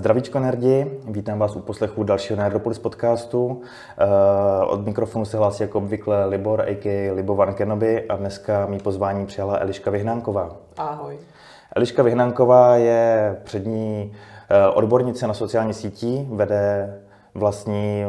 Eh, zdravíčko nerdi, vítám vás u poslechu dalšího Nerdopolis podcastu. Eh, od mikrofonu se hlásí jako obvykle Libor, a.k.a. Libo Van Kenobi a dneska mý pozvání přijala Eliška Vyhnánková. Ahoj. Eliška Vyhnánková je přední eh, odbornice na sociální sítí, vede vlastní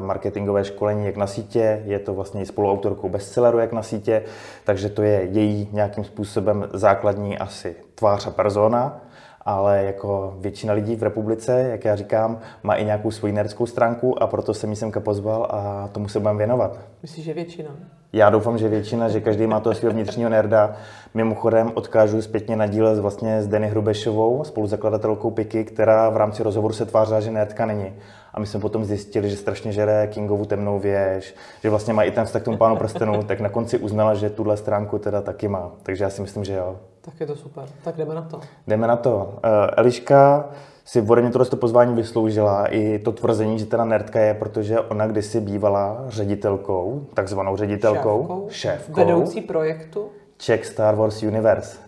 marketingové školení jak na sítě, je to vlastně spoluautorkou bestselleru jak na sítě, takže to je její nějakým způsobem základní asi tvář a persona ale jako většina lidí v republice, jak já říkám, má i nějakou svoji nerdskou stránku a proto jsem ji semka pozval a tomu se budeme věnovat. Myslíš, že většina? Já doufám, že většina, že každý má toho svého vnitřního nerda. Mimochodem odkážu zpětně na díle vlastně s Denny Hrubešovou, spoluzakladatelkou Piky, která v rámci rozhovoru se tvářila, že nerdka není. A my jsme potom zjistili, že strašně žere Kingovu temnou věž, že vlastně má i ten vztah k tomu pánu prstenů, tak na konci uznala, že tuhle stránku teda taky má. Takže já si myslím, že jo. Tak je to super. Tak jdeme na to. Jdeme na to. Uh, Eliška si ode mě tohle pozvání vysloužila i to tvrzení, že teda nerdka je, protože ona kdysi bývala ředitelkou, takzvanou ředitelkou, šéfkou, šéfkou vedoucí projektu Czech Star Wars Universe.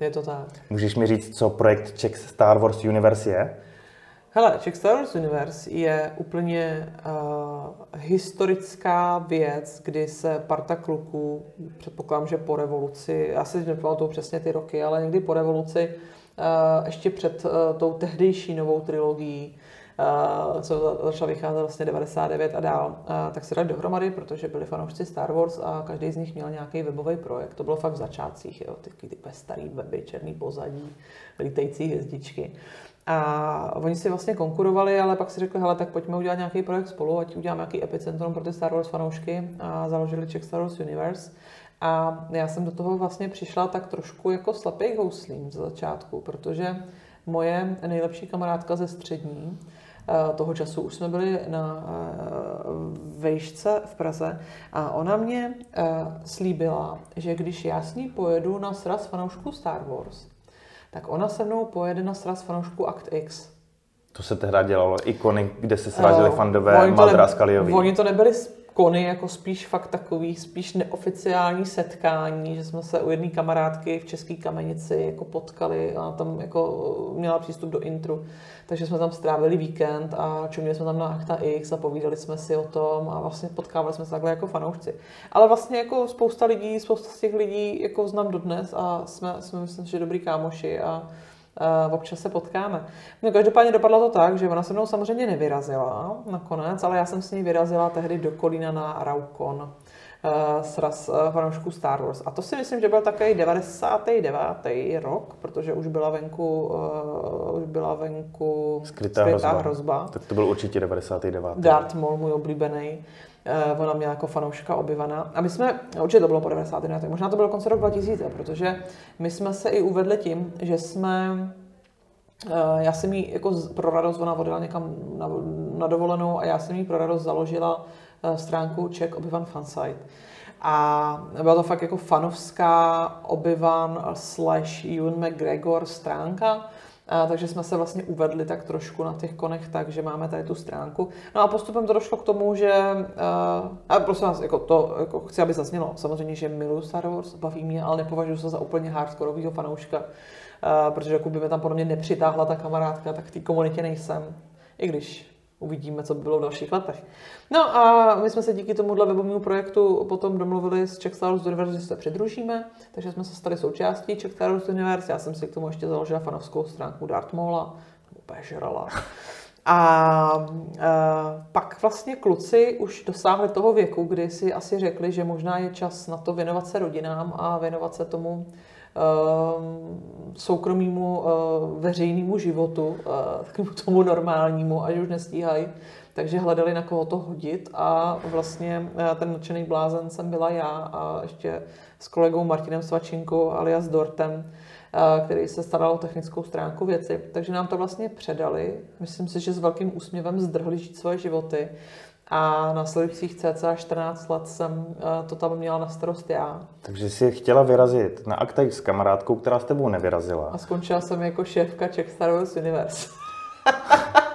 Je to tak. Můžeš mi říct, co projekt Czech Star Wars Universe je? Hele, Czech Star Wars Universe je úplně uh, historická věc, kdy se parta kluků, předpokládám, že po revoluci, já si nepamatuju přesně ty roky, ale někdy po revoluci, uh, ještě před uh, tou tehdejší novou trilogií, uh, co začala vycházet vlastně 99 a dál, uh, tak se dali dohromady, protože byli fanoušci Star Wars a každý z nich měl nějaký webový projekt. To bylo fakt v začátcích, jo, ty, ty starý weby, černý pozadí, lítající hvězdičky. A oni si vlastně konkurovali, ale pak si řekli, hele, tak pojďme udělat nějaký projekt spolu, ať uděláme nějaký epicentrum pro ty Star Wars fanoušky a založili Czech Star Wars Universe. A já jsem do toho vlastně přišla tak trošku jako slepý houslím ze začátku, protože moje nejlepší kamarádka ze střední, eh, toho času už jsme byli na eh, vejšce v Praze a ona mě eh, slíbila, že když já s ní pojedu na sraz fanoušků Star Wars, tak ona se mnou pojede na sraz fanoušků Act X. To se tehdy dělalo, ikony, kde se sráželi uh, fandové Maldra Skaliový. Oni to nebyli kony, jako spíš fakt takový, spíš neoficiální setkání, že jsme se u jedné kamarádky v České kamenici jako potkali a tam jako měla přístup do intru. Takže jsme tam strávili víkend a čuměli jsme tam na Achta X a povídali jsme si o tom a vlastně potkávali jsme se takhle jako fanoušci. Ale vlastně jako spousta lidí, spousta z těch lidí jako znám dodnes a jsme, jsme myslím, že dobrý kámoši a občas se potkáme. No každopádně dopadlo to tak, že ona se mnou samozřejmě nevyrazila nakonec, ale já jsem s ní vyrazila tehdy do Kolína na Raukon uh, sraz uh, fanoušků Star Wars. A to si myslím, že byl takový 99. rok, protože už byla venku, uh, už byla venku skrytá, skrytá hrozba. hrozba. Tak to byl určitě 99. Darth Maul, můj oblíbený. Uh, ona měla jako fanouška obyvaná. A my jsme, určitě to bylo po 90. letech, možná to bylo konce rok 2000, protože my jsme se i uvedli tím, že jsme uh, já jsem jí jako pro radost, ona vodila někam na, na dovolenou a já jsem jí pro radost založila uh, stránku Czech Obyvan Fansite. A byla to fakt jako fanovská obyvan slash Ewan McGregor stránka, a, takže jsme se vlastně uvedli tak trošku na těch konech tak, že máme tady tu stránku. No a postupem to došlo k tomu, že, a, a prosím vás, jako to jako chci, aby zaznělo, samozřejmě, že miluji Star Wars, baví mě, ale nepovažuji se za úplně hardcoreového fanouška, a, protože jako by mě tam podle mě nepřitáhla ta kamarádka, tak v té komunitě nejsem. I když uvidíme, co by bylo v dalších letech. No a my jsme se díky tomuhle webovému projektu potom domluvili s Czech Star Wars Universe, že se přidružíme, takže jsme se stali součástí Czech Star Wars Universe. Já jsem si k tomu ještě založila fanovskou stránku Darth Maula, úplně žrala. A, a pak vlastně kluci už dosáhli toho věku, kdy si asi řekli, že možná je čas na to věnovat se rodinám a věnovat se tomu soukromému eh, veřejnému životu, eh, takovému tomu normálnímu, až už nestíhají. Takže hledali, na koho to hodit a vlastně eh, ten nadšený blázen jsem byla já a ještě s kolegou Martinem Svačinkou alias Dortem, který se staral o technickou stránku věci. Takže nám to vlastně předali. Myslím si, že s velkým úsměvem zdrhli žít svoje životy. A následujících cca 14 let jsem eh, to tam měla na starost já. Takže jsi chtěla vyrazit na aktaj s kamarádkou, která s tebou nevyrazila. A skončila jsem jako šéfka Czech Star Wars Universe.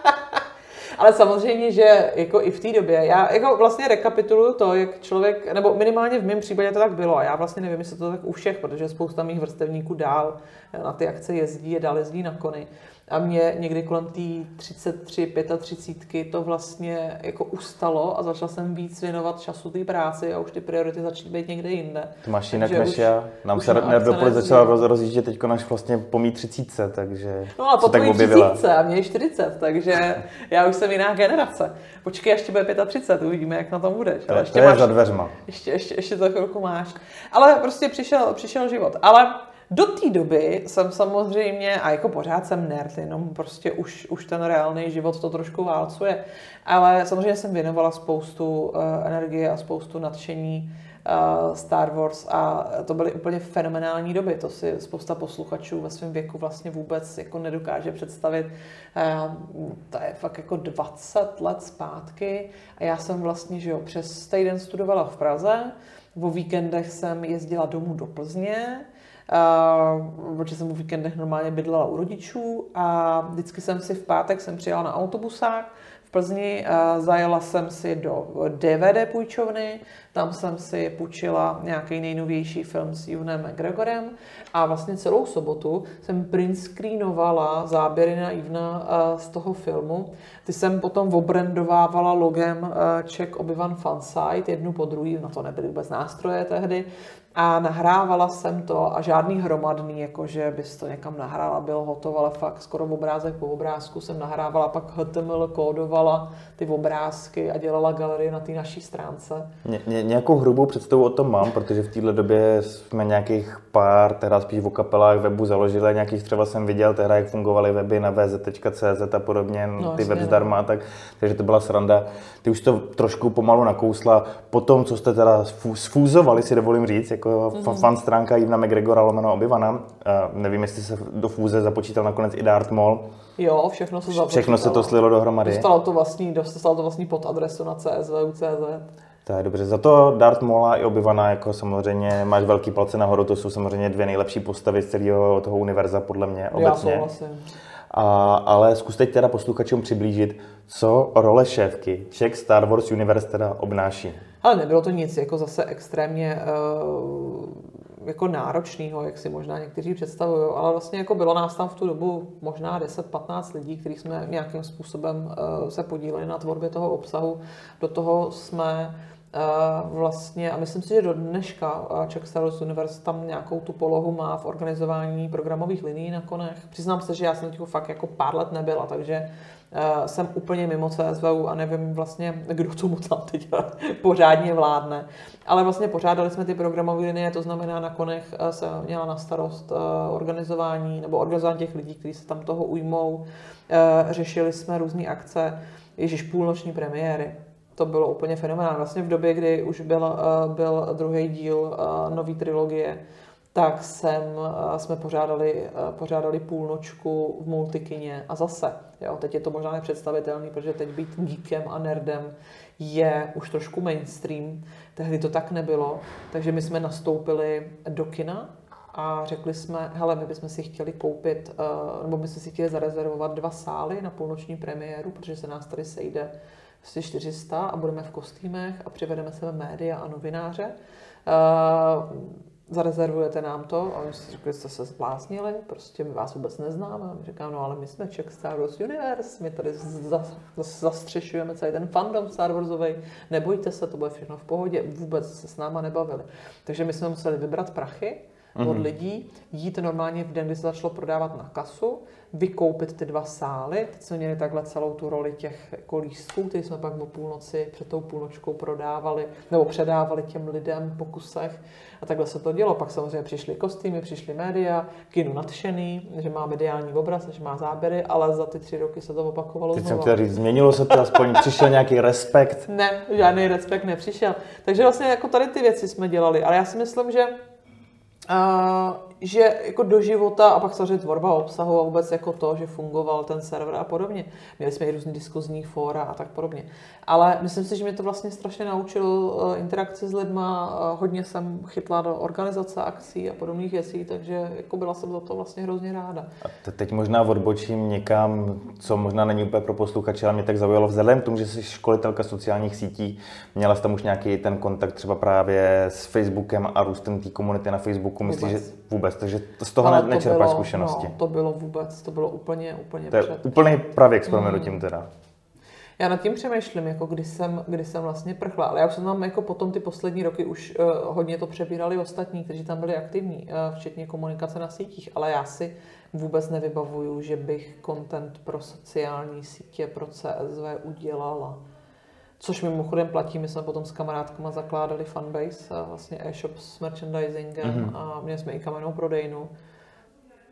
Ale samozřejmě, že jako i v té době, já jako vlastně rekapituluju to, jak člověk, nebo minimálně v mém případě to tak bylo, a já vlastně nevím, jestli to tak u všech, protože spousta mých vrstevníků dál na ty akce jezdí a dál jezdí na kony. A mě někdy kolem té 33, 35 to vlastně jako ustalo a začala jsem víc věnovat času té práci a už ty priority začaly být někde jinde. To máš jinak než já. Nám se Nerdopolis začala roz, rozjíždět teď až vlastně po mý 30, takže No a po tvý 30 a mě je 40, takže já už jsem jiná generace. Počkej, ještě bude 35, uvidíme, jak na tom budeš. To, ještě to je máš, za dveřma. Ještě, ještě, ještě to chvilku máš. Ale prostě přišel, přišel život. Ale do té doby jsem samozřejmě, a jako pořád jsem nerd, jenom prostě už, už ten reálný život to trošku válcuje, ale samozřejmě jsem věnovala spoustu uh, energie a spoustu nadšení uh, Star Wars a to byly úplně fenomenální doby. To si spousta posluchačů ve svém věku vlastně vůbec jako nedokáže představit. Uh, to je fakt jako 20 let zpátky a já jsem vlastně, že jo, přes týden studovala v Praze, o víkendech jsem jezdila domů do Plzně, Uh, protože jsem o víkendech normálně bydlela u rodičů a vždycky jsem si v pátek jsem přijela na autobusák v Plzni, uh, zajela jsem si do DVD půjčovny, tam jsem si půjčila nějaký nejnovější film s Junem McGregorem a vlastně celou sobotu jsem print screenovala záběry na Ivna uh, z toho filmu. Ty jsem potom obrandovávala logem Czech Obyvan Fansite, jednu po druhý, na to nebyly vůbec nástroje tehdy, a nahrávala jsem to a žádný hromadný, jakože bys to někam nahrála, bylo hotovo, ale fakt skoro obrázek po obrázku jsem nahrávala, pak HTML kódovala ty obrázky a dělala galerii na té naší stránce. Ně, ně, nějakou hrubou představu o tom mám, protože v téhle době jsme nějakých pár, teda spíš o kapelách webu založili, nějakých třeba jsem viděl, tehdy jak fungovaly weby na vz.cz a podobně, no, ty web no. zdarma, tak, takže to byla sranda. Ty už to trošku pomalu nakousla. Po tom, co jste teda sfúzovali, si dovolím říct, jako mm-hmm. fan stránka Ivna McGregora lomeno Obyvana. Uh, nevím, jestli se do fúze započítal nakonec i Dart Mall. Jo, všechno se započítalo. Všechno se to slilo dohromady. Dostalo to vlastní, dostalo to vlastní pod adresu na CSV.cz. To je dobře. Za to Dart Mola i Obyvana jako samozřejmě máš velký palce nahoru, to jsou samozřejmě dvě nejlepší postavy z celého toho univerza podle mě obecně. Já A, ale zkus teď teda posluchačům přiblížit, co role šéfky Czech Star Wars Universe teda obnáší. Ale nebylo to nic jako zase extrémně uh, jako náročného, jak si možná někteří představují, ale vlastně jako bylo nás tam v tu dobu možná 10-15 lidí, kteří jsme nějakým způsobem uh, se podíleli na tvorbě toho obsahu. Do toho jsme Uh, vlastně, a myslím si, že do dneška Czech Star Wars Universe tam nějakou tu polohu má v organizování programových linií na konech. Přiznám se, že já jsem těch fakt jako pár let nebyla, takže jsem úplně mimo CSV a nevím vlastně, kdo tomu tam teď pořádně vládne. Ale vlastně pořádali jsme ty programové linie, to znamená na konech uh, se měla na starost uh, organizování nebo organizování těch lidí, kteří se tam toho ujmou. Řešili jsme různé akce, ježiš půlnoční premiéry to bylo úplně fenomenální. Vlastně v době, kdy už byl, byl druhý díl nové trilogie, tak jsem, jsme pořádali, pořádali půlnočku v multikině a zase. Jo, teď je to možná nepředstavitelný, protože teď být geekem a nerdem je už trošku mainstream. Tehdy to tak nebylo, takže my jsme nastoupili do kina a řekli jsme, hele, my bychom si chtěli koupit, nebo bychom si chtěli zarezervovat dva sály na půlnoční premiéru, protože se nás tady sejde asi 400 a budeme v kostýmech a přivedeme se média a novináře. Zarezervujete nám to? A oni si řekli, jste se zbláznili, prostě my vás vůbec neznáme. A říkám, no ale my jsme Czech Star Wars Universe, my tady zastřešujeme celý ten fandom Star Warsový, nebojte se, to bude všechno v pohodě, vůbec se s náma nebavili. Takže my jsme museli vybrat prachy, mm-hmm. od mhm. lidí, jít normálně v den, kdy se začalo prodávat na kasu, vykoupit ty dva sály. Teď jsme měli takhle celou tu roli těch lístků, které jsme pak o půlnoci před tou půlnočkou prodávali, nebo předávali těm lidem po kusech. A takhle se to dělo. Pak samozřejmě přišly kostýmy, přišly média, kino nadšený, že má mediální obraz, že má záběry, ale za ty tři roky se to opakovalo Teď znovu. jsem chtěl změnilo se to, aspoň přišel nějaký respekt? Ne, žádný respekt nepřišel. Takže vlastně jako tady ty věci jsme dělali, ale já si myslím, že uh, že jako do života a pak samozřejmě tvorba obsahu a vůbec jako to, že fungoval ten server a podobně. Měli jsme i různý diskuzní fóra a tak podobně. Ale myslím si, že mě to vlastně strašně naučilo eh, interakci s lidma, hodně jsem chytla do organizace akcí a podobných věcí, takže jako byla jsem za to vlastně hrozně ráda. A teď možná odbočím někam, co možná není úplně pro posluchače, ale mě tak zaujalo vzhledem k tomu, že jsi školitelka sociálních sítí, měla jsi tam už nějaký ten kontakt třeba právě s Facebookem a růstem té komunity na Facebooku myslíš, že vůbec, takže z toho Ale ne, to nečerpáš bylo, zkušenosti. No, to bylo vůbec, to bylo úplně, úplně to je před. úplný pravěk s proměnutím teda. Já nad tím přemýšlím, jako kdy jsem, kdy jsem vlastně prchla, ale já už jsem tam jako potom ty poslední roky už uh, hodně to přebírali ostatní, kteří tam byli aktivní, uh, včetně komunikace na sítích, ale já si vůbec nevybavuju, že bych content pro sociální sítě, pro CSV udělala. Což mimochodem platí, my jsme potom s kamarádkama zakládali fanbase, a vlastně e-shop s merchandisingem mm-hmm. a měli jsme i kamennou prodejnu.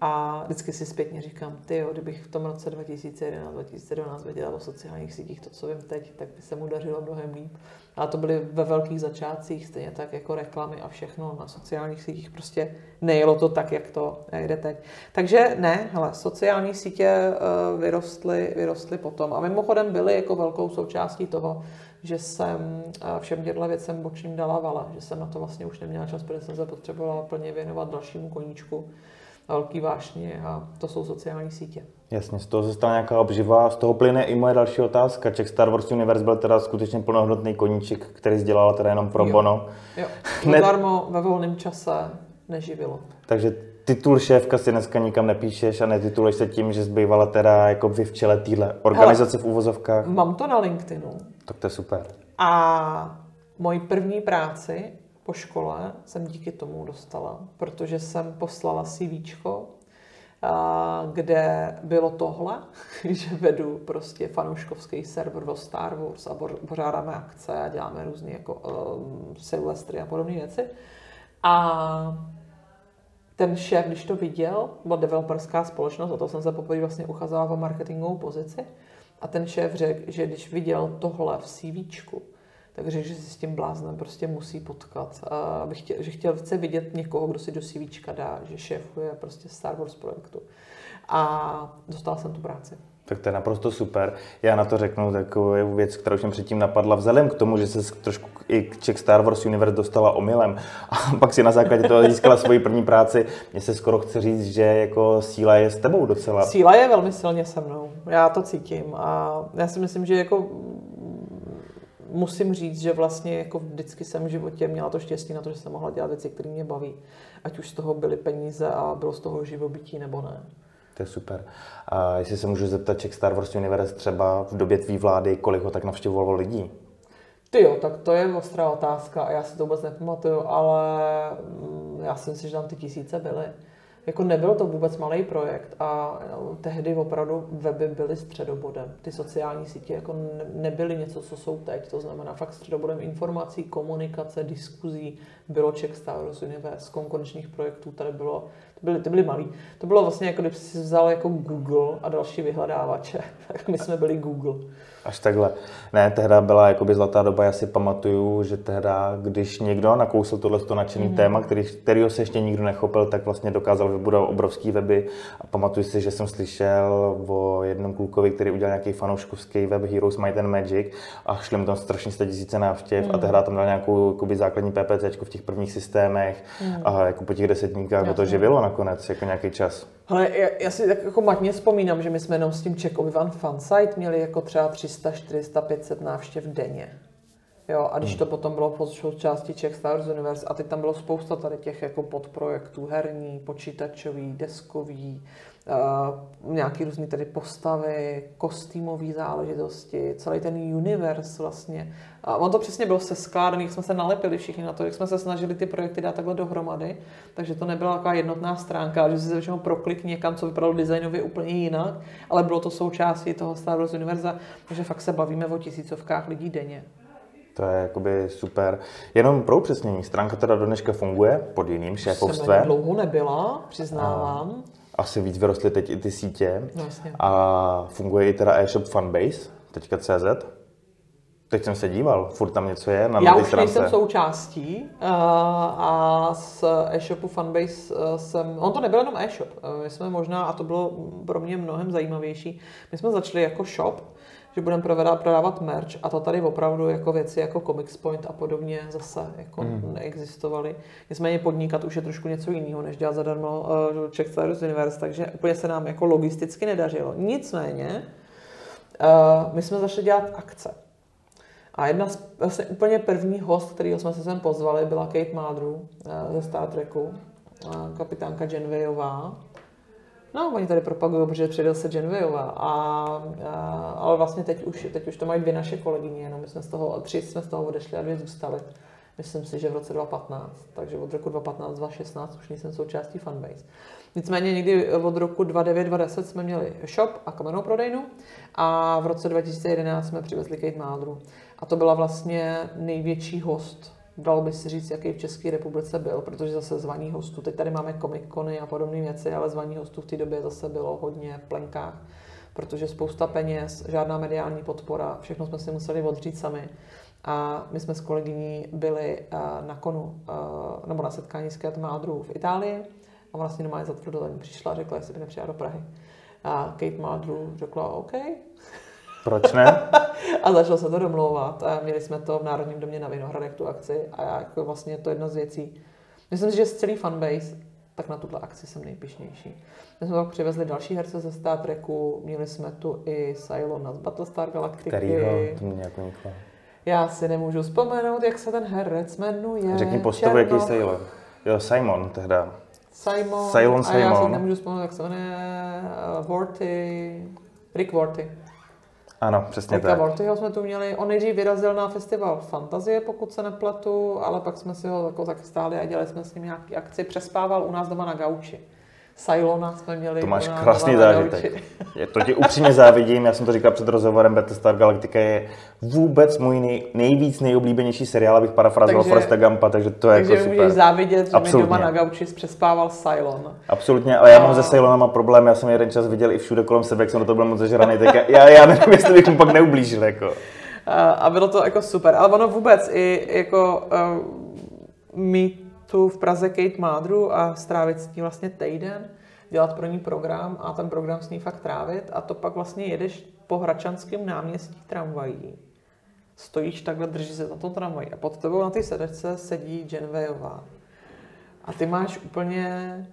A vždycky si zpětně říkám, ty jo, kdybych v tom roce 2011-2012 věděla o sociálních sítích to, co vím teď, tak by se mu dařilo mnohem líp. Ale to byly ve velkých začátcích, stejně tak jako reklamy a všechno na sociálních sítích. Prostě nejelo to tak, jak to jde teď. Takže ne, hele, sociální sítě eh, vyrostly, vyrostly potom. A mimochodem byly jako velkou součástí toho, že jsem eh, všem těmhle věcem bočním dala vala, že jsem na to vlastně už neměla čas, protože jsem se potřebovala plně věnovat dalšímu koníčku velký vášně a to jsou sociální sítě. Jasně, z toho se stala nějaká obživa, z toho plyne i moje další otázka. Czech Star Wars Universe byl teda skutečně plnohodnotný koníček, který sdělala teda jenom pro Jo. bono. Jo, Ne- zadarmo ve volném čase neživilo. Takže titul šéfka si dneska nikam nepíšeš a netituluješ se tím, že zbývala teda jako vy v čele téhle organizace v uvozovkách. Mám to na LinkedInu Tak to je super. a moji první práci po škole jsem díky tomu dostala, protože jsem poslala CVčko, kde bylo tohle, že vedu prostě fanouškovský server o Star Wars a pořádáme akce a děláme různé jako um, silvestry a podobné věci. A ten šéf, když to viděl, byla developerská společnost, a to jsem se poprvé vlastně ucházela o marketingovou pozici, a ten šéf řekl, že když viděl tohle v CVčku, tak řekl, že si s tím bláznem prostě musí potkat. A aby chtěl, že chtěl chce vidět někoho, kdo si do CVčka dá, že šéfuje prostě Star Wars projektu. A dostala jsem tu práci. Tak to je naprosto super. Já na to řeknu takovou věc, kterou jsem předtím napadla. Vzhledem k tomu, že se trošku i k Czech Star Wars Universe dostala omylem a pak si na základě toho získala svoji první práci, mně se skoro chce říct, že jako síla je s tebou docela. Síla je velmi silně se mnou. Já to cítím a já si myslím, že jako musím říct, že vlastně jako vždycky jsem v životě měla to štěstí na to, že jsem mohla dělat věci, které mě baví. Ať už z toho byly peníze a bylo z toho živobytí nebo ne. To je super. A jestli se můžu zeptat Czech Star Wars Universe třeba v době tvý vlády, kolik ho tak navštěvovalo lidí? Ty jo, tak to je ostrá otázka a já si to vůbec nepamatuju, ale mm, já si myslím, že tam ty tisíce byly. Jako nebyl to vůbec malý projekt a no, tehdy opravdu weby byly středobodem. Ty sociální sítě jako ne- nebyly něco, co jsou teď. To znamená fakt středobodem informací, komunikace, diskuzí. Bylo Czech Star Wars Universe, konkurenčních projektů tady bylo, to byly, ty byly malý. To bylo vlastně jako kdyby si vzal jako Google a další vyhledávače. Tak my jsme byli Google. Až takhle. Ne, tehda byla jakoby zlatá doba, já si pamatuju, že tehda, když někdo nakousl tohle nadšený mm-hmm. téma, který, kterýho se ještě nikdo nechopil, tak vlastně dokázal vybudovat obrovský weby. A pamatuju si, že jsem slyšel o jednom klukovi, který udělal nějaký fanouškovský web Heroes Might and Magic a šli mu tam strašně tisíce návštěv mm. a tehda tam dal nějakou jakoby, základní PPC v těch prvních systémech mm. a jako po těch desetníkách to živilo nakonec, jako nějaký čas. Ale já, já si tak jako matně vzpomínám, že my jsme jenom s tím Czech Obi-Wan fansite měli jako třeba 300, 400, 500 návštěv denně. Jo, a když to potom bylo pod součástí Czech Star Wars Universe a teď tam bylo spousta tady těch jako podprojektů, herní, počítačový, deskový, uh, nějaký různý tady postavy, kostýmové záležitosti, celý ten univerz vlastně. A on to přesně bylo seskládaný, jak jsme se nalepili všichni na to, jak jsme se snažili ty projekty dát takhle dohromady, takže to nebyla taková jednotná stránka, že si se většinou proklik někam, co vypadalo designově úplně jinak, ale bylo to součástí toho Star Wars univerza, takže fakt se bavíme o tisícovkách lidí denně. To je jakoby super. Jenom pro upřesnění, stránka teda do dneška funguje pod jiným Jsem šéfovstvem. ní dlouho nebyla, přiznávám. Asi víc vyrostly teď i ty sítě. No, jasně. A funguje i teda e-shop Funbase, teďka CZ. Teď jsem se díval, furt tam něco je na Já už stránce. nejsem součástí uh, a z e-shopu Funbase uh, jsem, on to nebyl jenom e-shop, uh, my jsme možná, a to bylo pro mě mnohem zajímavější, my jsme začali jako shop, že budeme prodávat, prodávat merch a to tady opravdu jako věci jako Comics Point a podobně zase jako mm. neexistovaly. Nicméně podnikat už je trošku něco jiného, než dělat zadarmo uh, Czech Star Wars Universe, takže úplně se nám jako logisticky nedařilo. Nicméně, uh, my jsme začali dělat akce. A jedna z vlastně úplně první host, kterýho jsme se sem pozvali, byla Kate Mádru eh, ze Star Treku. kapitánka Genvejová. No, oni tady propagují, protože přidal se Genvejová. A, a, ale vlastně teď už, teď už to mají dvě naše kolegyně, jenom my jsme z toho, tři jsme z toho odešli a dvě zůstaly. Myslím si, že v roce 2015, takže od roku 2015, 2016 už nejsem součástí fanbase. Nicméně někdy od roku 2009-2010 jsme měli shop a kamennou prodejnu a v roce 2011 jsme přivezli Kate Mádru. A to byla vlastně největší host, dalo by si říct, jaký v České republice byl, protože zase zvaní hostů, teď tady máme komikony a podobné věci, ale zvaní hostů v té době zase bylo hodně v plenkách, protože spousta peněz, žádná mediální podpora, všechno jsme si museli odřít sami. A my jsme s kolegyní byli eh, na konu, eh, nebo na setkání s Kate Mádru v Itálii a vlastně normálně za přišla a řekla, jestli by nepřijela do Prahy. A Kate Mádru řekla OK. Proč ne? a začalo se to domlouvat. A měli jsme to v Národním domě na Vinohradech, tu akci. A já jako vlastně to jedna z věcí. Myslím si, že z celý fanbase, tak na tuhle akci jsem nejpišnější. My jsme pak přivezli další herce ze Star Treku, měli jsme tu i Cylona z Battlestar Galactica. Kterýho? To mě jako nikdo. Já si nemůžu vzpomenout, jak se ten herec jmenuje. Řekni postavu, jaký Cylon. Jo, Simon tehda. Simon. Cylon a já si Simon. nemůžu vzpomenout, jak se jmenuje. Vorty. Rick Vorty. Ano, přesně Ricka tak. Vortyho jsme tu měli. On nejdřív vyrazil na festival Fantazie, pokud se nepletu, ale pak jsme si ho jako tak stáli a dělali jsme s ním nějaký akci. Přespával u nás doma na gauči. Cylona jsme měli To máš krásný zážitek. Je to ti upřímně závidím, já jsem to říkal před rozhovorem, Battlestar Galactica je vůbec můj nej, nejvíc nejoblíbenější seriál, abych parafrazoval Takže- Forresta Gumpa, takže to je Takže jako super. můžeš závidět, že mi doma na gauči přespával Cylon. Absolutně, ale já mám se Ceylonama problém, já jsem jeden čas viděl i všude kolem sebe, jak jsem do toho byl moc zažraný, tak já- já, nevím, jestli bych mu pak neublížil. Jako. A a bylo to jako super. Ale ono vůbec i jako uh, mít tu v Praze Kate Mádru a strávit s ní vlastně týden, dělat pro ní program a ten program s ní fakt trávit a to pak vlastně jedeš po Hračanském náměstí tramvají. Stojíš takhle, držíš se na tom tramvaji a pod tebou na té sedačce sedí Genvejová. A ty máš úplně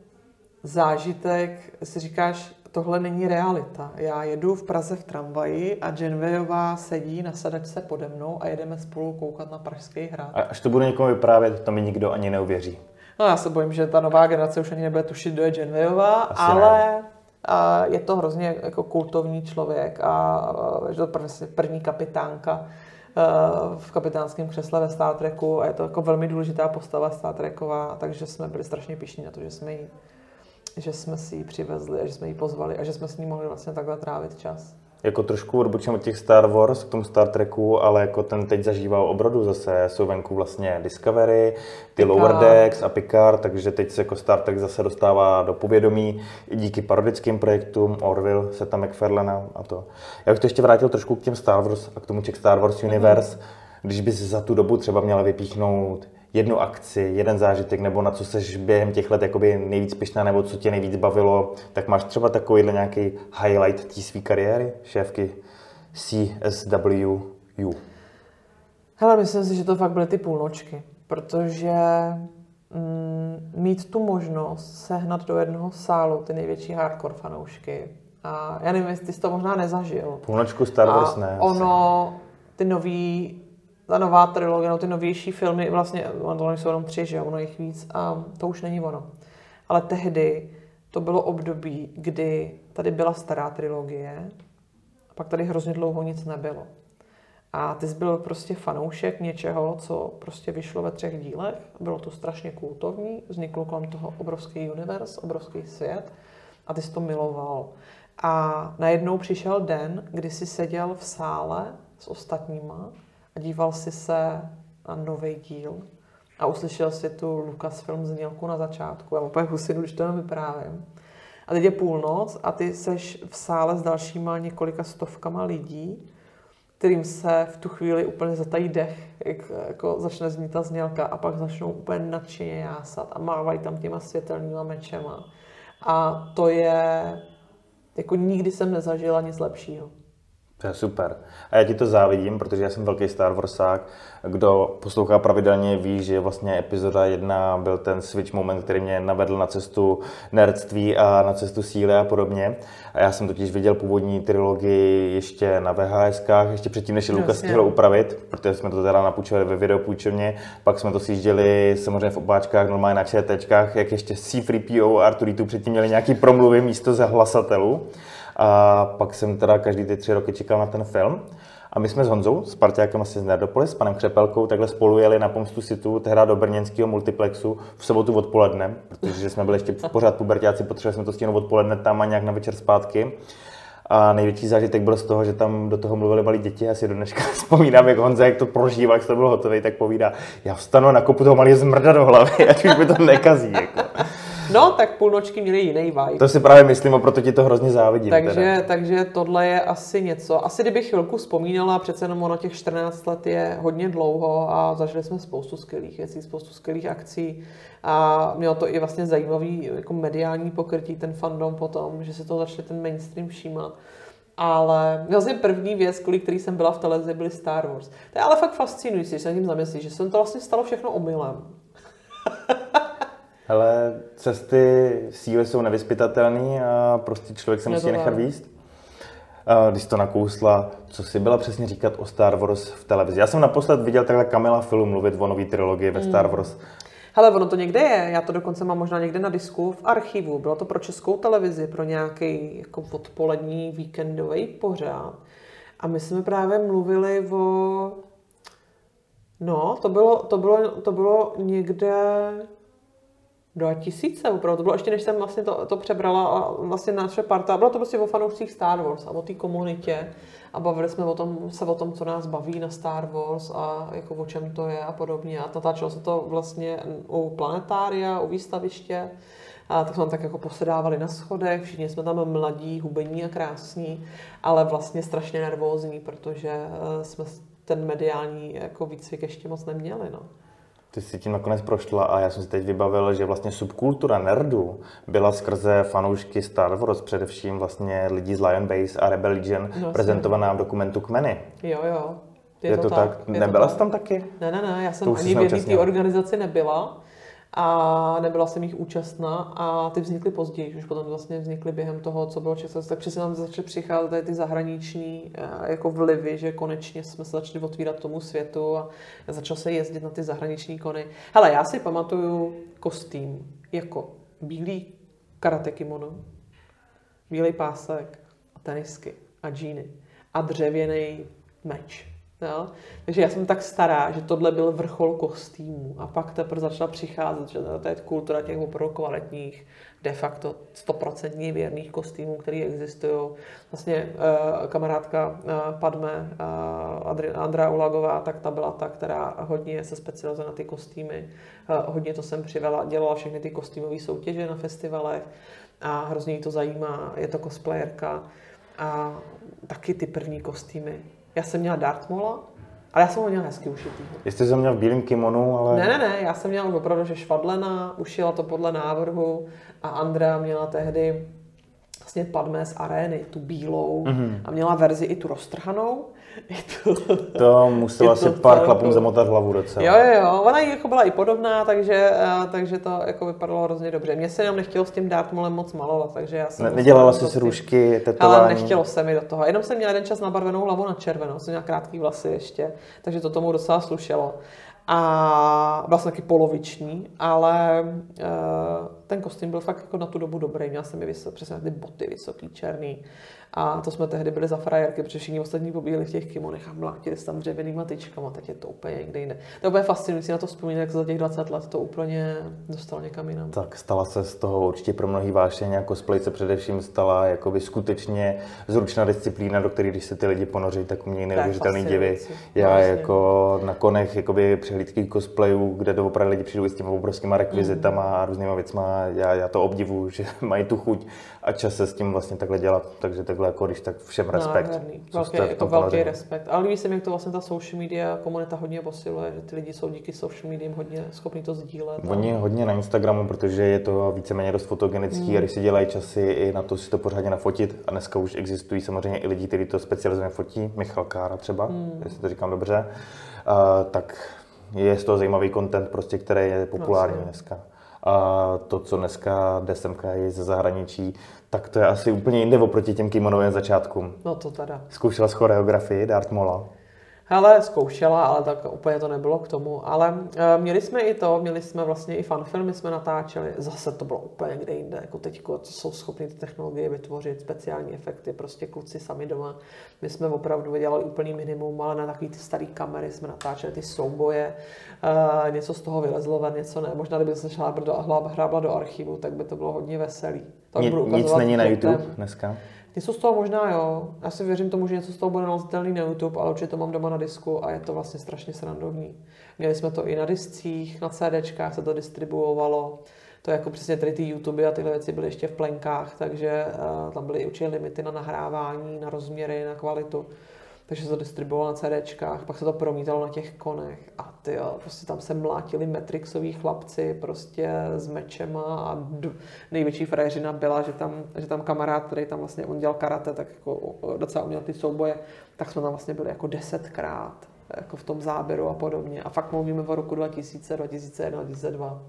zážitek, si říkáš, tohle není realita. Já jedu v Praze v tramvaji a Genvejová sedí na sedačce pode mnou a jedeme spolu koukat na Pražský hrad. A až to budu někomu vyprávět, to mi nikdo ani neuvěří. No já se bojím, že ta nová generace už ani nebude tušit, kdo je Genvejová, ale a je to hrozně jako kultovní člověk a je to první, kapitánka eh, v kapitánském křesle ve Star Treku a je to jako velmi důležitá postava Star Treková, takže jsme byli strašně pišní na to, že jsme ji že jsme si ji přivezli a že jsme ji pozvali a že jsme s ní mohli vlastně takhle trávit čas. Jako trošku odbočím od těch Star Wars k tomu Star Treku, ale jako ten teď zažívá obrodu zase. Jsou venku vlastně Discovery, ty Picard. Lower Decks a Picard, takže teď se jako Star Trek zase dostává do povědomí i díky parodickým projektům Orville, Seta MacFarlana a to. Já bych to ještě vrátil trošku k těm Star Wars a k tomu těch Star Wars Universe. Když bys za tu dobu třeba měla vypíchnout jednu akci, jeden zážitek, nebo na co seš během těch let jakoby nejvíc pyšná, nebo co tě nejvíc bavilo, tak máš třeba takovýhle nějaký highlight té své kariéry, šéfky CSWU. Hele, myslím si, že to fakt byly ty půlnočky, protože mm, mít tu možnost sehnat do jednoho sálu ty největší hardcore fanoušky. A já nevím, jestli jsi to možná nezažil. Půlnočku Star Wars a ne. ono, ty nový, ta nová trilogie, no ty novější filmy, vlastně, ono jsou jenom tři, že ono jich víc a to už není ono. Ale tehdy to bylo období, kdy tady byla stará trilogie a pak tady hrozně dlouho nic nebylo. A ty jsi byl prostě fanoušek něčeho, co prostě vyšlo ve třech dílech. Bylo to strašně kultovní, vzniklo kolem toho obrovský univerz, obrovský svět a ty jsi to miloval. A najednou přišel den, kdy jsi seděl v sále s ostatníma a díval si se na nový díl a uslyšel si tu Lucasfilm znělku na začátku. Já úplně husinu, když to jenom vyprávím. A teď je půlnoc a ty seš v sále s dalšíma několika stovkama lidí, kterým se v tu chvíli úplně zatají dech, jak jako začne znít ta znělka a pak začnou úplně nadšeně jásat a mávají tam těma světelnýma mečema. A to je, jako nikdy jsem nezažila nic lepšího. To je super. A já ti to závidím, protože já jsem velký Star Warsák. Kdo poslouchá pravidelně ví, že vlastně epizoda jedna byl ten switch moment, který mě navedl na cestu nerdství a na cestu síly a podobně. A já jsem totiž viděl původní trilogii ještě na VHSkách, ještě předtím, než je Lukas stihl upravit, protože jsme to teda napůjčovali ve videopůjčovně, pak jsme to sjížděli samozřejmě v obáčkách, normálně na ČTčkách, jak ještě C-3PO a Arturitu předtím měli nějaký promluvy místo ze hlasatelů. A pak jsem teda každý ty tři roky čekal na ten film. A my jsme s Honzou, s partiákem asi z Nerdopolis, s panem Křepelkou, takhle spolu jeli na Pomstu Situ, tehdy do brněnského multiplexu v sobotu odpoledne, protože jsme byli ještě pořád pubertáci, potřebovali jsme to stihnout odpoledne tam a nějak na večer zpátky. A největší zážitek byl z toho, že tam do toho mluvili malí děti. Já si do dneška vzpomínám, jak Honza, jak to prožíval, jak to bylo hotové, tak povídá, já vstanu a nakopu toho malý zmrda do hlavy, ať už mi to nekazí. Jako. No, tak půlnočky měly jiný vibe. To si právě myslím, a proto ti to hrozně závidím. Takže, teda. takže tohle je asi něco. Asi kdybych chvilku vzpomínala, přece jenom ono těch 14 let je hodně dlouho a zažili jsme spoustu skvělých věcí, spoustu skvělých akcí. A mělo to i vlastně zajímavý jako mediální pokrytí, ten fandom potom, že se to začali ten mainstream všímat. Ale vlastně první věc, kvůli který jsem byla v televizi, byly Star Wars. To je ale fakt fascinující, když se tím zamyslíš, že jsem to vlastně stalo všechno omylem. Ale cesty síly jsou nevyspytatelné a prostě člověk se musí nechat výst. Když to nakousla, co si byla přesně říkat o Star Wars v televizi. Já jsem naposled viděl takhle Kamila Filu mluvit o nové trilogii ve Star hmm. Wars. Hele, ono to někde je, já to dokonce mám možná někde na disku v archivu. Bylo to pro českou televizi, pro nějaký jako odpolední víkendový pořád. A my jsme právě mluvili o... No, to bylo, to bylo, to bylo někde 2000, opravdu. To bylo ještě, než jsem vlastně to, to přebrala a vlastně naše parta. Bylo to prostě o fanoušcích Star Wars a o té komunitě. A bavili jsme o tom, se o tom, co nás baví na Star Wars a jako o čem to je a podobně. A natáčelo se to vlastně u planetária, u výstaviště. A tak jsme tak jako posedávali na schodech, všichni jsme tam mladí, hubení a krásní, ale vlastně strašně nervózní, protože eh, jsme ten mediální jako výcvik ještě moc neměli. No. Ty jsi tím nakonec prošla a já jsem si teď vybavil, že vlastně subkultura nerdu byla skrze fanoušky Star Wars, především vlastně lidí z Lion Base a Rebel Legion, no, prezentovaná v dokumentu Kmeny. Jo, jo. Je, je to, to tak? tak? Je Nebyla jsi tam taky? Ne, ne, ne, já jsem ani v jedné té organizaci nebyla a nebyla jsem jich účastná a ty vznikly později, už potom vlastně vznikly během toho, co bylo Česko, tak přesně nám začaly přicházet ty zahraniční eh, jako vlivy, že konečně jsme se začali otvírat tomu světu a začal se jezdit na ty zahraniční kony. Hele, já si pamatuju kostým jako bílý karate kimono, bílý pásek a tenisky a džíny a dřevěný meč. Jo? Takže já jsem tak stará, že tohle byl vrchol kostýmů. A pak teprve začala přicházet, že to je kultura těch opravdu kvalitních, de facto stoprocentně věrných kostýmů, které existují. Vlastně uh, kamarádka uh, Padme, uh, Andrea Ulagová, tak ta byla ta, která hodně se specializuje na ty kostýmy. Uh, hodně to jsem přivela, dělala všechny ty kostýmové soutěže na festivalech a hrozně jí to zajímá. Je to cosplayerka a taky ty první kostýmy já jsem měla Darth Maula, ale já jsem ho měla hezky ušitý. Jestli jsem měl v bílém kimonu, ale... Ne, ne, ne, já jsem měla opravdu, že švadlena, ušila to podle návrhu a Andrea měla tehdy vlastně Padmé z arény, tu bílou mm-hmm. a měla verzi i tu roztrhanou to, to musela asi pár chlapům zamotat hlavu docela. Jo, jo, jo, ona jako byla i podobná, takže, eh, takže to jako vypadalo hrozně dobře. Mně se jenom nechtělo s tím Dartmoolem moc malovat, takže já jsem... Ne, nedělala jsi si růžky, tetování? Ale nechtělo se mi do toho. Jenom jsem měla jeden čas nabarvenou hlavu na červenou, jsem měla krátký vlasy ještě, takže to tomu docela slušelo. A byla jsem taky poloviční, ale uh, ten kostým byl fakt jako na tu dobu dobrý. Měla jsem mi vysok, přesně ty boty vysoký, černý. A to jsme tehdy byli za frajerky, protože všichni ostatní pobíjeli v těch kimonech a mlátili se tam dřevěnýma tyčkama, teď je to úplně někde jinde. To je úplně fascinující na to vzpomínat, jak za těch 20 let to úplně dostalo někam jinam. Tak stala se z toho určitě pro mnohý vášeň, jako cosplay se především stala jakoby skutečně zručná disciplína, do které když se ty lidi ponoří, tak umějí neuvěřitelný divy. Já vlastně. jako na konech jakoby přehlídky cosplayů, kde to opravdu lidi přijdou s těmi obrovskými rekvizitama mm. a různýma věcma a já, já to obdivuju, že mají tu chuť a čas se s tím vlastně takhle dělat, takže takhle jako když tak všem respekt. Nádherný. Velký, jako velký respekt. Ale líbí se mi, jak to vlastně ta social media komunita hodně posiluje, že ty lidi jsou díky social mediím hodně schopni to sdílet. Oni hodně na Instagramu, protože je to víceméně dost fotogenický mm. a když si dělají časy i na to si to pořádně nafotit a dneska už existují samozřejmě i lidi, kteří to specializovaně fotí, Michal Kára třeba, mm. jestli to říkám dobře, uh, tak je z toho zajímavý content, prostě, který je populární vlastně. dneska. A to, co dneska DSMK je ze zahraničí, tak to je asi úplně jinde oproti těm kimonovým začátkům. No to teda. Zkoušela s choreografii Dart Mola. Hele, zkoušela, ale tak úplně to nebylo k tomu. Ale uh, měli jsme i to, měli jsme vlastně i fanfilmy jsme natáčeli. Zase to bylo úplně kde jinde. Jako teď jsou schopni ty technologie vytvořit, speciální efekty, prostě kluci sami doma. My jsme opravdu dělali úplný minimum, ale na takový ty staré kamery jsme natáčeli ty souboje. Uh, něco z toho vylezlo ven, něco ne. Možná, kdyby se šla do, hrábla do archivu, tak by to bylo hodně veselý. To Ni, nic není na YouTube dneska? Něco z toho možná jo. Já si věřím tomu, že něco z toho bude nalezitelný na YouTube, ale určitě to mám doma na disku a je to vlastně strašně srandovní. Měli jsme to i na discích, na CDčkách se to distribuovalo. To jako přesně tady ty YouTube a tyhle věci byly ještě v plenkách, takže uh, tam byly určitě limity na nahrávání, na rozměry, na kvalitu takže se to distribuovalo na CDčkách, pak se to promítalo na těch konech a ty jo, prostě tam se mlátili Matrixoví chlapci prostě s mečema a d- největší frajeřina byla, že tam, že tam kamarád, který tam vlastně on dělal karate, tak jako docela uměl ty souboje, tak jsme tam vlastně byli jako desetkrát jako v tom záběru a podobně. A fakt mluvíme o roku 2000, 2001, 2002.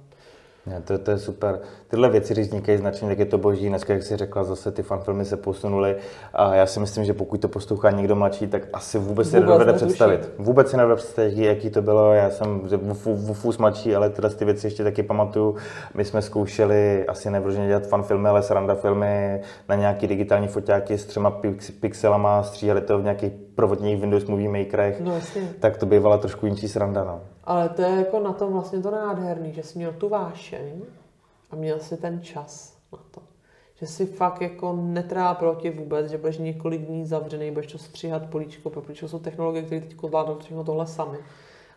Ne, to, to je super. Tyhle věci, když vznikají značně, tak je to boží. Dneska, jak jsi řekla, zase ty fanfilmy se posunuly a já si myslím, že pokud to poslouchá někdo mladší, tak asi vůbec, si nedovede představit. Vůbec si nedovede představit, jaký to bylo. Já jsem v fus mladší, ale tyhle ty věci ještě taky pamatuju. My jsme zkoušeli asi nevroženě dělat fanfilmy, ale sranda filmy na nějaký digitální foťáky s třema pix, pixelama, stříhali to v nějakých provodních Windows Movie Makerech, no, jasně. tak to bývala trošku jinčí sranda. No. Ale to je jako na tom vlastně to nádherný, že jsi měl tu vášeň a měl si ten čas na to. Že si fakt jako netrápil tě vůbec, že budeš několik dní zavřený, budeš to stříhat políčko, protože jsou technologie, které teď zvládnou všechno tohle sami.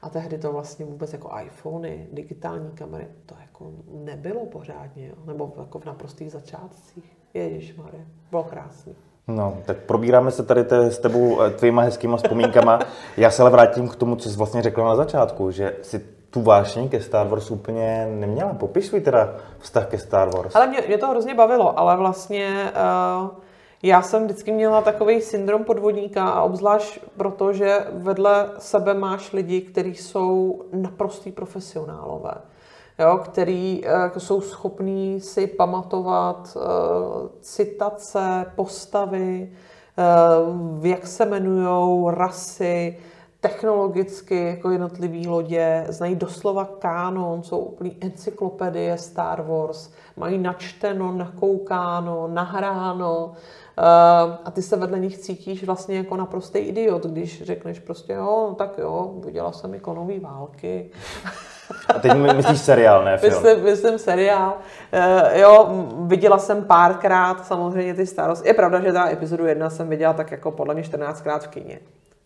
A tehdy to vlastně vůbec jako iPhony, digitální kamery, to jako nebylo pořádně, jo? nebo jako v naprostých začátcích. Ježíš Marie, bylo krásný. No, tak probíráme se tady te, s tebou eh, tvýma hezkýma vzpomínkama. Já se ale vrátím k tomu, co jsi vlastně řekla na začátku, že si tu vášní ke Star Wars úplně neměla. Popiš svůj teda vztah ke Star Wars. Ale mě, mě to hrozně bavilo, ale vlastně uh, já jsem vždycky měla takový syndrom podvodníka a obzvlášť proto, že vedle sebe máš lidi, kteří jsou naprostý profesionálové jo, který eh, jako jsou schopní si pamatovat uh, citace, postavy, uh, jak se jmenují, rasy, technologicky jako jednotlivý lodě, znají doslova kánon, jsou úplný encyklopedie Star Wars, mají načteno, nakoukáno, nahráno a ty se vedle nich cítíš vlastně jako naprostý idiot, když řekneš prostě jo, no tak jo, viděla jsem i konový války. A teď myslíš seriál, ne film? Myslím, myslím seriál. Uh, jo, viděla jsem párkrát samozřejmě ty starosti. Je pravda, že ta epizodu jedna jsem viděla tak jako podle mě 14krát v kině.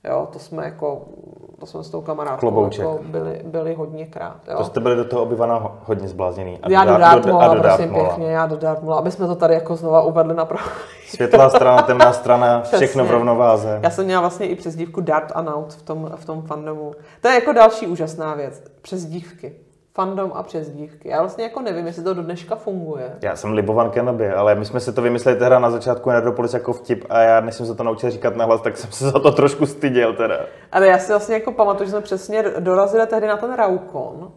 Jo, to jsme jako, to jsme s tou kamarádkou jako byli, byli hodně krát. Jo. To jste byli do toho obyvana hodně zblázněný. A já do Dartmola, do, do prosím Dartmola. pěkně, já do Dartmola, aby jsme to tady jako znova uvedli na pravou. Světlá strana, temná strana, všechno v rovnováze. Já jsem měla vlastně i přezdívku Dart a Out v tom, v tom fandomu. To je jako další úžasná věc, přezdívky fandom a přezdívky. Já vlastně jako nevím, jestli to do dneška funguje. Já jsem Libovan Kenobi, ale my jsme si to vymysleli teda na začátku Nerdopolis jako vtip a já než jsem se to naučil říkat nahlas, tak jsem se za to trošku styděl teda. Ale já si vlastně jako pamatuju, že jsme přesně dorazili tehdy na ten Raukon,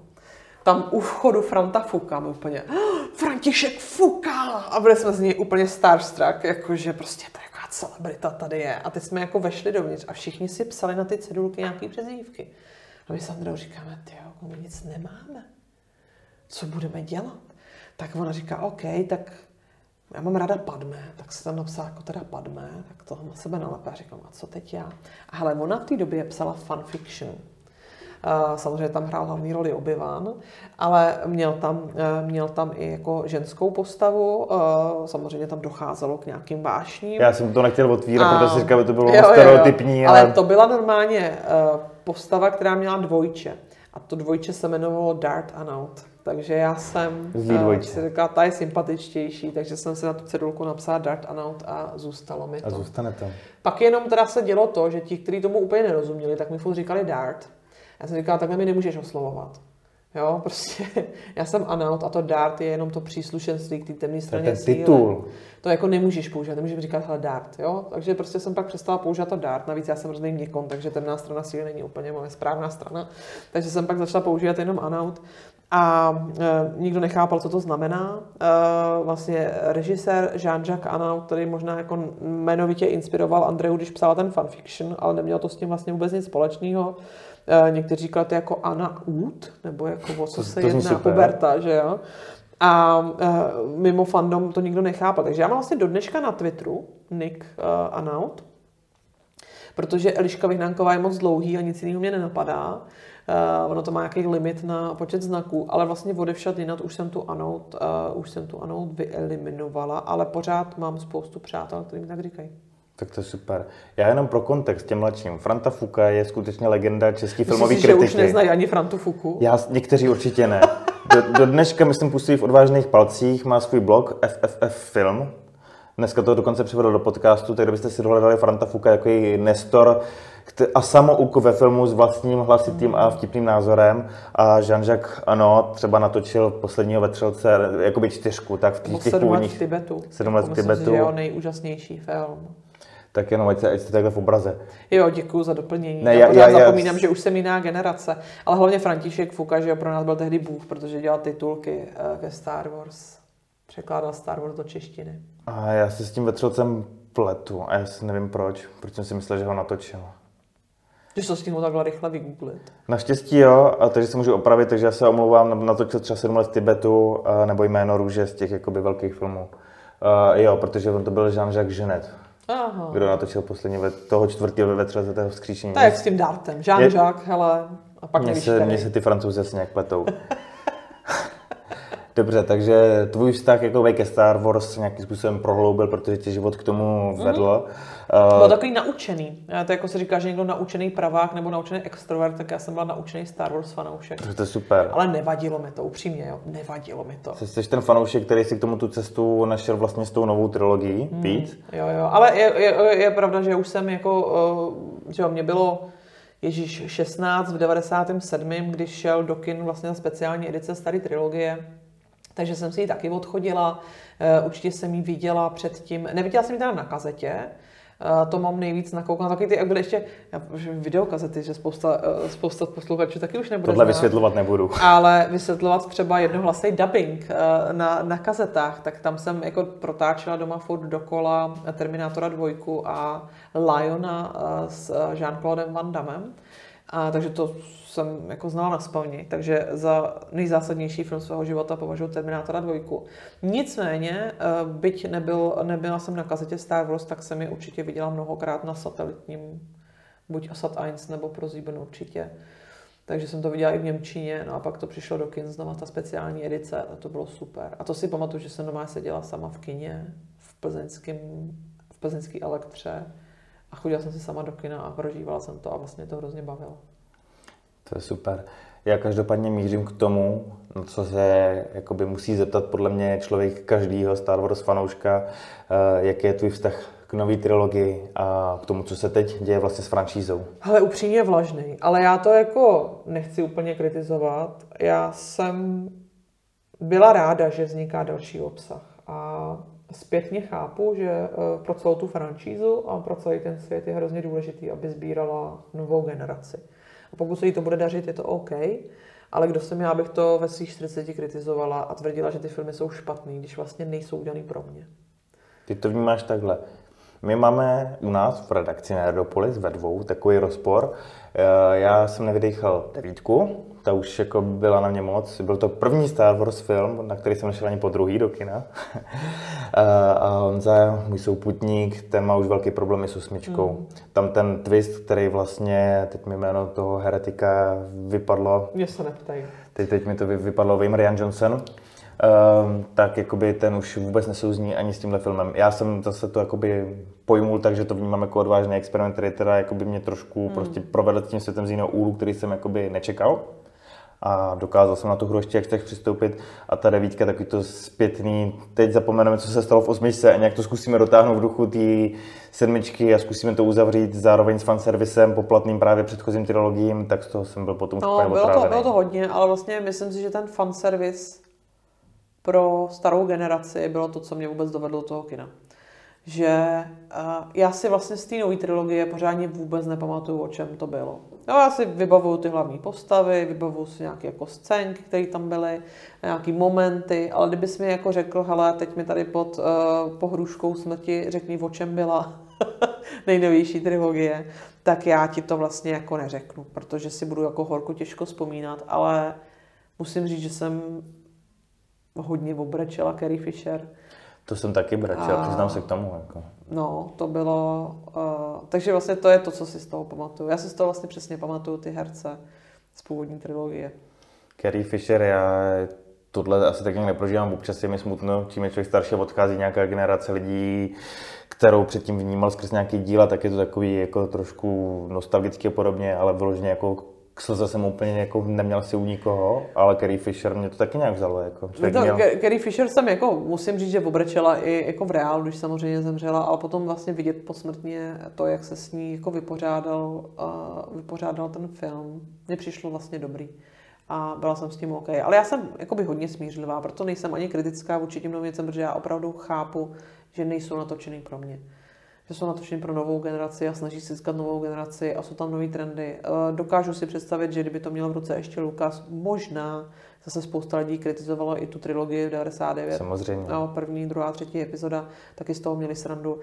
tam u vchodu Franta Fuka, úplně ah, František Fuka! A byli jsme z něj úplně starstruck, jakože prostě to jaká celebrita tady je. A teď jsme jako vešli dovnitř a všichni si psali na ty cedulky nějaký přezdívky. A my s Androu říkáme, ty my nic nemáme. Co budeme dělat? Tak ona říká, OK, tak já mám ráda Padme, tak se tam napsala jako teda Padme, tak to na sebe nalepe a říkám, a co teď já? A hele, ona v té době psala fanfiction. Samozřejmě tam hrál hlavní roli Obyvan, ale měl tam, e, měl tam i jako ženskou postavu. E, samozřejmě tam docházelo k nějakým vášním. Já jsem to nechtěl otvírat, protože si říkal, to bylo jo, stereotypní. Jo, jo. Ale... ale to byla normálně e, postava, která měla dvojče. A to dvojče se jmenovalo Dart and Out. Takže já jsem dvojče. si říkala, ta je sympatičtější, takže jsem si na tu cedulku napsala Dart and Out a zůstalo mi to. A zůstane to. Pak jenom teda se dělo to, že ti, kteří tomu úplně nerozuměli, tak mi furt říkali Dart. Já jsem říkala, takhle mi nemůžeš oslovovat. Jo, prostě já jsem Anaut a to Dart je jenom to příslušenství k té temné To je straně ten síly. titul. To jako nemůžeš používat, nemůžeš říkat hele Dart, jo? Takže prostě jsem pak přestala používat to Dart, navíc já jsem hrozný měkon, takže temná strana síly není úplně moje správná strana. Takže jsem pak začala používat jenom Anaut. A e, nikdo nechápal, co to znamená. E, vlastně režisér Jean-Jacques Anaut, který možná jako jmenovitě inspiroval Andreu, když psal ten fanfiction, ale nemělo to s tím vlastně vůbec nic společného. E, někteří říkali to jako Anna Ut, nebo jako o co se to jedná, super. puberta, že jo. A uh, mimo fandom to nikdo nechápal. Takže já mám vlastně do dneška na Twitteru Nick uh, Anaut, protože Eliška Vyhnánková je moc dlouhý a nic jiného mě nenapadá. Uh, ono to má nějaký limit na počet znaků, ale vlastně odevšat jinat už jsem tu Anaut, uh, už jsem tu Anaut vyeliminovala, ale pořád mám spoustu přátel, kteří mi tak říkají. Tak to je super. Já jenom pro kontext těm mladším. Franta Fuka je skutečně legenda český filmový Myslíš, že kritiky. už neznají ani Frantu Fuku? Já, někteří určitě ne. Do, do dneška, myslím, působí v odvážných palcích, má svůj blog FFF Film. Dneska to dokonce přivedl do podcastu, tak kdybyste si dohledali Franta Fuka jako její Nestor a samouk ve filmu s vlastním hlasitým a vtipným názorem. A Jean-Jacques Ano třeba natočil posledního vetřelce, jakoby čtyřku, tak v těch, těch sedm let v Tibetu. Sedm let v Myslím si, Tibetu. že je nejúžasnější film. Tak jenom ať, se, ať jste takhle v obraze. Jo, děkuji za doplnění. Ne, já- já, já- já- zapomínám, že už jsem jiná generace. Ale hlavně František Fuka, že jo, pro nás byl tehdy Bůh, protože dělal titulky eh, ke Star Wars. Překládal Star Wars do češtiny. A já se s tím vetřelcem pletu a já si nevím proč, proč jsem si myslel, že ho natočil. Že se to stihnul takhle rychle vygooglit. Naštěstí jo, a takže se můžu opravit, takže já se omlouvám, natočil třeba 7 let v Tibetu, a, nebo jméno růže z těch jakoby velkých filmů. Uh, jo, protože on to byl Jean-Jacques Genet, Aha. kdo natočil poslední ve, toho čtvrtého ve toho vzkříšení. To je jak s tím dartem. Jean-Jacques, hele, a pak Mně nevíš, se, mně se ty francouzi jasně jak pletou. Dobře, takže tvůj vztah jako ke Star Wars se nějakým způsobem prohloubil, protože tě život k tomu vedl. Byl Uh, takový naučený. Já To jako se říká, že někdo naučený pravák nebo naučený extrovert, tak já jsem byla naučený Star Wars fanoušek. to je super. Ale nevadilo mi to, upřímně, jo. Nevadilo mi to. Jsi ten fanoušek, který si k tomu tu cestu našel vlastně s tou novou trilogií, Hmm. Pete. Jo, jo, ale je, je, je pravda, že už jsem jako, uh, že jo, mě bylo Ježíš 16 v 97., když šel do kin vlastně na speciální edice staré trilogie, takže jsem si ji taky odchodila, uh, určitě jsem ji viděla předtím, neviděla jsem ji teda na kazetě, Uh, to mám nejvíc nakoukané. Taky ty, jak byly ještě videokazety, že spousta, uh, spousta posluchačů taky už nebude Tohle znát. vysvětlovat nebudu. Ale vysvětlovat třeba jednohlasný dubbing eh, na, na kazetách, tak tam jsem jako protáčela doma furt dokola Terminátora 2 a Liona eh, s eh, Jean-Claudem Van Dammem. A, takže to jsem jako znala na spamě. Takže za nejzásadnější film svého života považuji Terminátora 2. Nicméně, eh, byť nebyl, nebyla jsem na kazetě Star Wars, tak jsem je určitě viděla mnohokrát na satelitním, buď Asat 1 nebo pro Sieben určitě. Takže jsem to viděla i v Němčině, no a pak to přišlo do kin znova ta speciální edice a to bylo super. A to si pamatuju, že jsem doma seděla sama v kině, v plzeňském, v plzeňský elektře a chodila jsem si sama do kina a prožívala jsem to a vlastně to hrozně bavilo. To je super. Já každopádně mířím k tomu, na co se jakoby musí zeptat podle mě člověk každýho Star Wars fanouška, eh, jaký je tvůj vztah k nové trilogii a k tomu, co se teď děje vlastně s franšízou. Ale upřímně vlažný, ale já to jako nechci úplně kritizovat. Já jsem byla ráda, že vzniká další obsah a zpětně chápu, že eh, pro celou tu franšízu a pro celý ten svět je hrozně důležitý, aby sbírala novou generaci. A pokud se jí to bude dařit, je to OK, ale kdo jsem já, abych to ve svých 40 kritizovala a tvrdila, že ty filmy jsou špatný, když vlastně nejsou udělaný pro mě. Ty to vnímáš takhle. My máme u nás v redakci Nerdopolis ve dvou takový rozpor. Eh, Já jsem nevydechal devítku, ta už jako byla na mě moc. Byl to první Star Wars film, na který jsem nešel ani po druhý do kina. A Honza, můj souputník, ten má už velký problémy s osmičkou. Mm. Tam ten twist, který vlastně, teď mi jméno toho heretika vypadlo, Mě se neptají. teď, teď mi to vy- vypadlo, vím, Ryan Johnson, um, tak jakoby ten už vůbec nesouzní ani s tímhle filmem. Já jsem zase to jakoby pojmul tak, že to vnímám jako odvážný experiment, který teda jakoby mě trošku hmm. prostě provedl tím světem z jiného úhlu, který jsem jakoby nečekal. A dokázal jsem na tu hru ještě jak tak přistoupit. A ta devítka takový to zpětný, teď zapomeneme, co se stalo v osmičce a nějak to zkusíme dotáhnout v duchu té sedmičky a zkusíme to uzavřít zároveň s fanservisem, poplatným právě předchozím trilogím, tak z toho jsem byl potom no, bylo to, bylo to hodně, ale vlastně myslím si, že ten fanservis pro starou generaci bylo to, co mě vůbec dovedlo do toho kina. Že uh, já si vlastně z té nové trilogie pořádně vůbec nepamatuju, o čem to bylo. Jo, já si vybavuju ty hlavní postavy, vybavuju si nějaké jako scénky, které tam byly, nějaké momenty, ale kdybys mi jako řekl, hele, teď mi tady pod uh, pohruškou smrti řekni, o čem byla nejnovější trilogie, tak já ti to vlastně jako neřeknu, protože si budu jako horko těžko vzpomínat, ale musím říct, že jsem hodně obrečela Carrie Fisher to jsem taky brečel, a... přiznám se k tomu. Jako. No, to bylo... Uh, takže vlastně to je to, co si z toho pamatuju. Já si z toho vlastně přesně pamatuju ty herce z původní trilogie. Carrie Fisher, já tohle asi tak nějak neprožívám, občas je mi smutno, čím je člověk starší odchází nějaká generace lidí, kterou předtím vnímal skrz nějaký díla, tak je to takový jako trošku nostalgický a podobně, ale vyloženě jako k slze jsem úplně jako neměl si u nikoho, ale Carrie Fisher mě to taky nějak vzalo. Jako. No to, měl... Carrie Fisher jsem jako, musím říct, že obrečela i jako v reálu, když samozřejmě zemřela, ale potom vlastně vidět posmrtně to, jak se s ní jako vypořádal, uh, vypořádal ten film, mně přišlo vlastně dobrý. A byla jsem s tím OK. Ale já jsem jakoby hodně smířlivá, proto nejsem ani kritická vůči těm novým věcem, protože já opravdu chápu, že nejsou natočený pro mě že jsou natočeny pro novou generaci a snaží se získat novou generaci a jsou tam nové trendy. Eh, dokážu si představit, že kdyby to měl v ruce ještě Lukas, možná zase spousta lidí kritizovalo i tu trilogii v 99. Samozřejmě. No, první, druhá, třetí epizoda, taky z toho měli srandu.